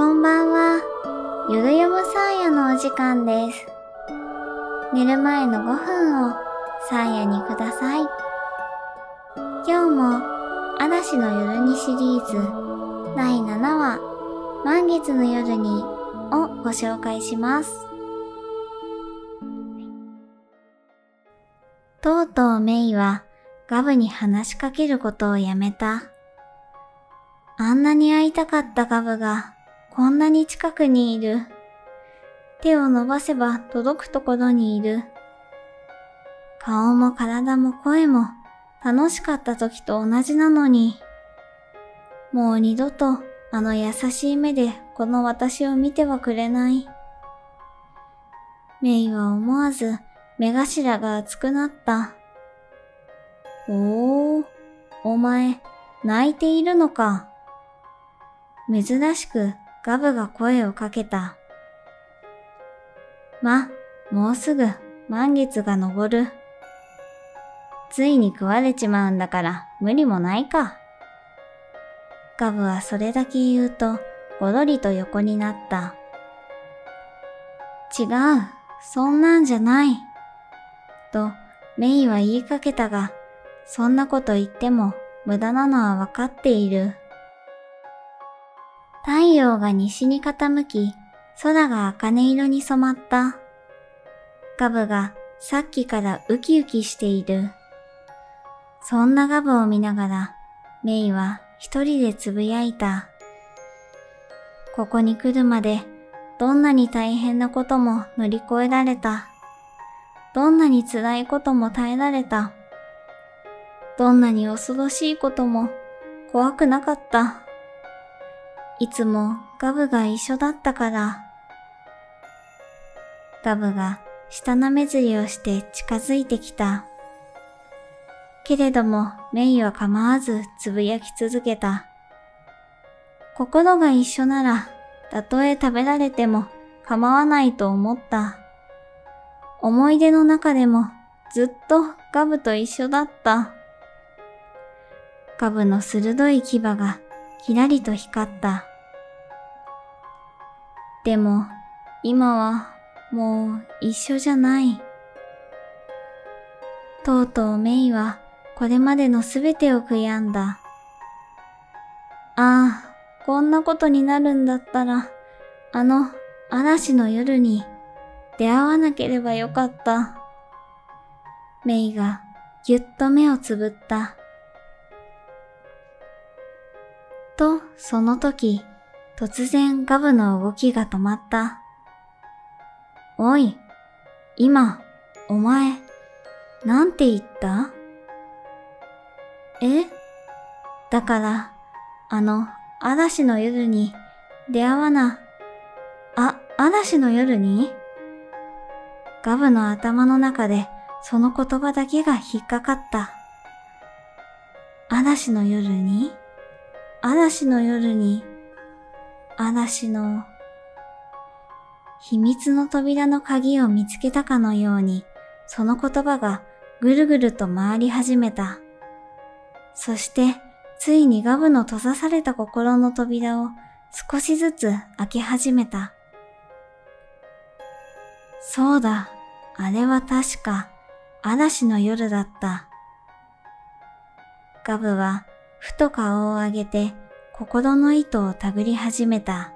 こんばんは。ゆるよむサーヤのお時間です。寝る前の5分をサーヤにください。今日も嵐の夜にシリーズ第7話満月の夜にをご紹介します。とうとうメイはガブに話しかけることをやめた。あんなに会いたかったガブがこんなに近くにいる。手を伸ばせば届くところにいる。顔も体も声も楽しかった時と同じなのに。もう二度とあの優しい目でこの私を見てはくれない。メイは思わず目頭が熱くなった。おー、お前、泣いているのか。珍しくガブが声をかけた。ま、もうすぐ満月が昇る。ついに食われちまうんだから無理もないか。ガブはそれだけ言うと、ごろりと横になった。違う、そんなんじゃない。と、メイは言いかけたが、そんなこと言っても無駄なのはわかっている。太陽が西に傾き、空が茜色に染まった。ガブがさっきからウキウキしている。そんなガブを見ながら、メイは一人でつぶやいた。ここに来るまで、どんなに大変なことも乗り越えられた。どんなに辛いことも耐えられた。どんなに恐ろしいことも怖くなかった。いつもガブが一緒だったから。ガブが舌なめずりをして近づいてきた。けれどもメイは構わずつぶやき続けた。心が一緒なら、たとえ食べられても構わないと思った。思い出の中でもずっとガブと一緒だった。ガブの鋭い牙がキラリと光った。でも、今はもう一緒じゃない。とうとうメイはこれまでのすべてを悔やんだ。ああ、こんなことになるんだったら、あの嵐の夜に出会わなければよかった。メイがぎゅっと目をつぶった。と、その時、突然ガブの動きが止まった。おい、今、お前、なんて言った？え？だから、あの、嵐の夜に出会わな、あ、嵐の夜に？ガブの頭の中でその言葉だけが引っかかった。嵐の夜に？嵐の夜に？嵐の秘密の扉の鍵を見つけたかのようにその言葉がぐるぐると回り始めた。そしてついにガブの閉ざされた心の扉を少しずつ開け始めた。そうだ、あれは確か嵐の夜だった。ガブはふと顔を上げて心の糸を手繰り始めた。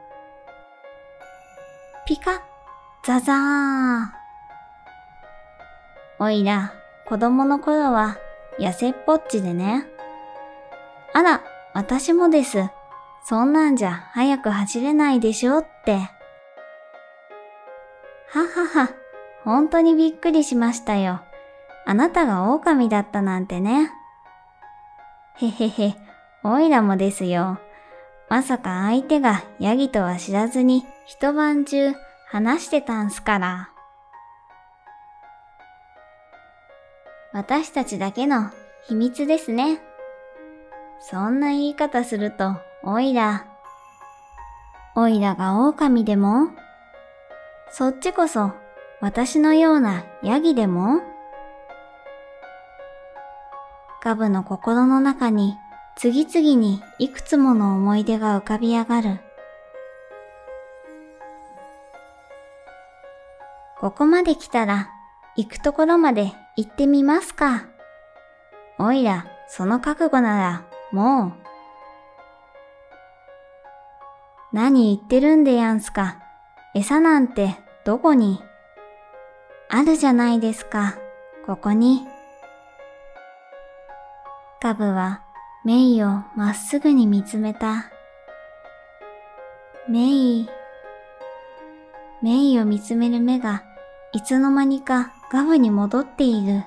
ピカッ、ザザー。おいら、子供の頃は痩せっぽっちでね。あら、私もです。そんなんじゃ早く走れないでしょって。ははは、本当にびっくりしましたよ。あなたが狼だったなんてね。へへへ、おいらもですよ。まさか相手がヤギとは知らずに一晩中話してたんすから。私たちだけの秘密ですね。そんな言い方すると、おいら。おいらが狼でも？そっちこそ私のようなヤギでも？ガブの心の中に次々にいくつもの思い出が浮かび上がる。ここまで来たら、行くところまで行ってみますか。おいら、その覚悟なら、もう。何言ってるんでやんすか。餌なんて、どこに？あるじゃないですか、ここに。カブはメイをまっすぐに見つめた。メイ、メイを見つめる目がいつの間にかガブに戻っている。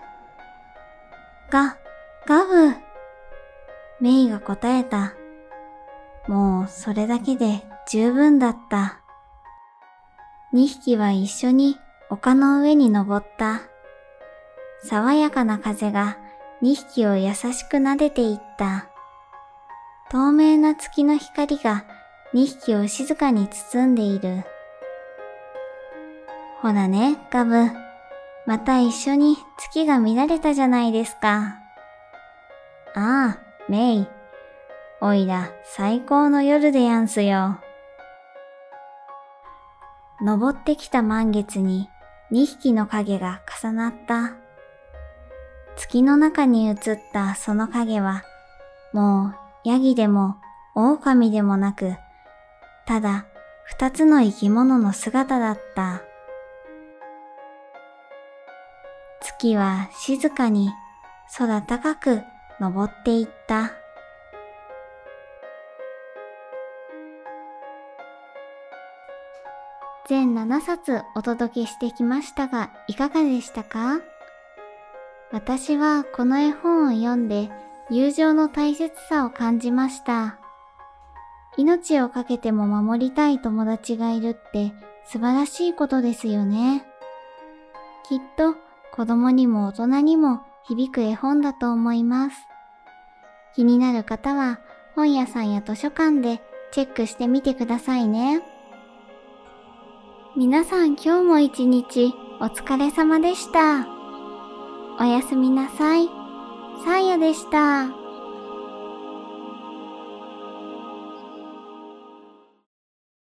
が、ガブメイが答えた。もうそれだけで十分だった。二匹は一緒に丘の上に登った。爽やかな風が二匹を優しく撫でていった。透明な月の光が二匹を静かに包んでいる。ほらね、ガブ。また一緒に月が見られたじゃないですか。ああ、メイ。おいら最高の夜でやんすよ。登ってきた満月に二匹の影が重なった。月の中に映ったその影は、もうヤギでも狼でもなく、ただ二つの生き物の姿だった。月は静かに空高く登っていった。全7冊お届けしてきましたが、いかがでしたか？私はこの絵本を読んで友情の大切さを感じました。命を懸けても守りたい友達がいるって素晴らしいことですよね。きっと子供にも大人にも響く絵本だと思います。気になる方は本屋さんや図書館でチェックしてみてくださいね。皆さん今日も一日お疲れ様でした。おやすみなさい。さあやでした。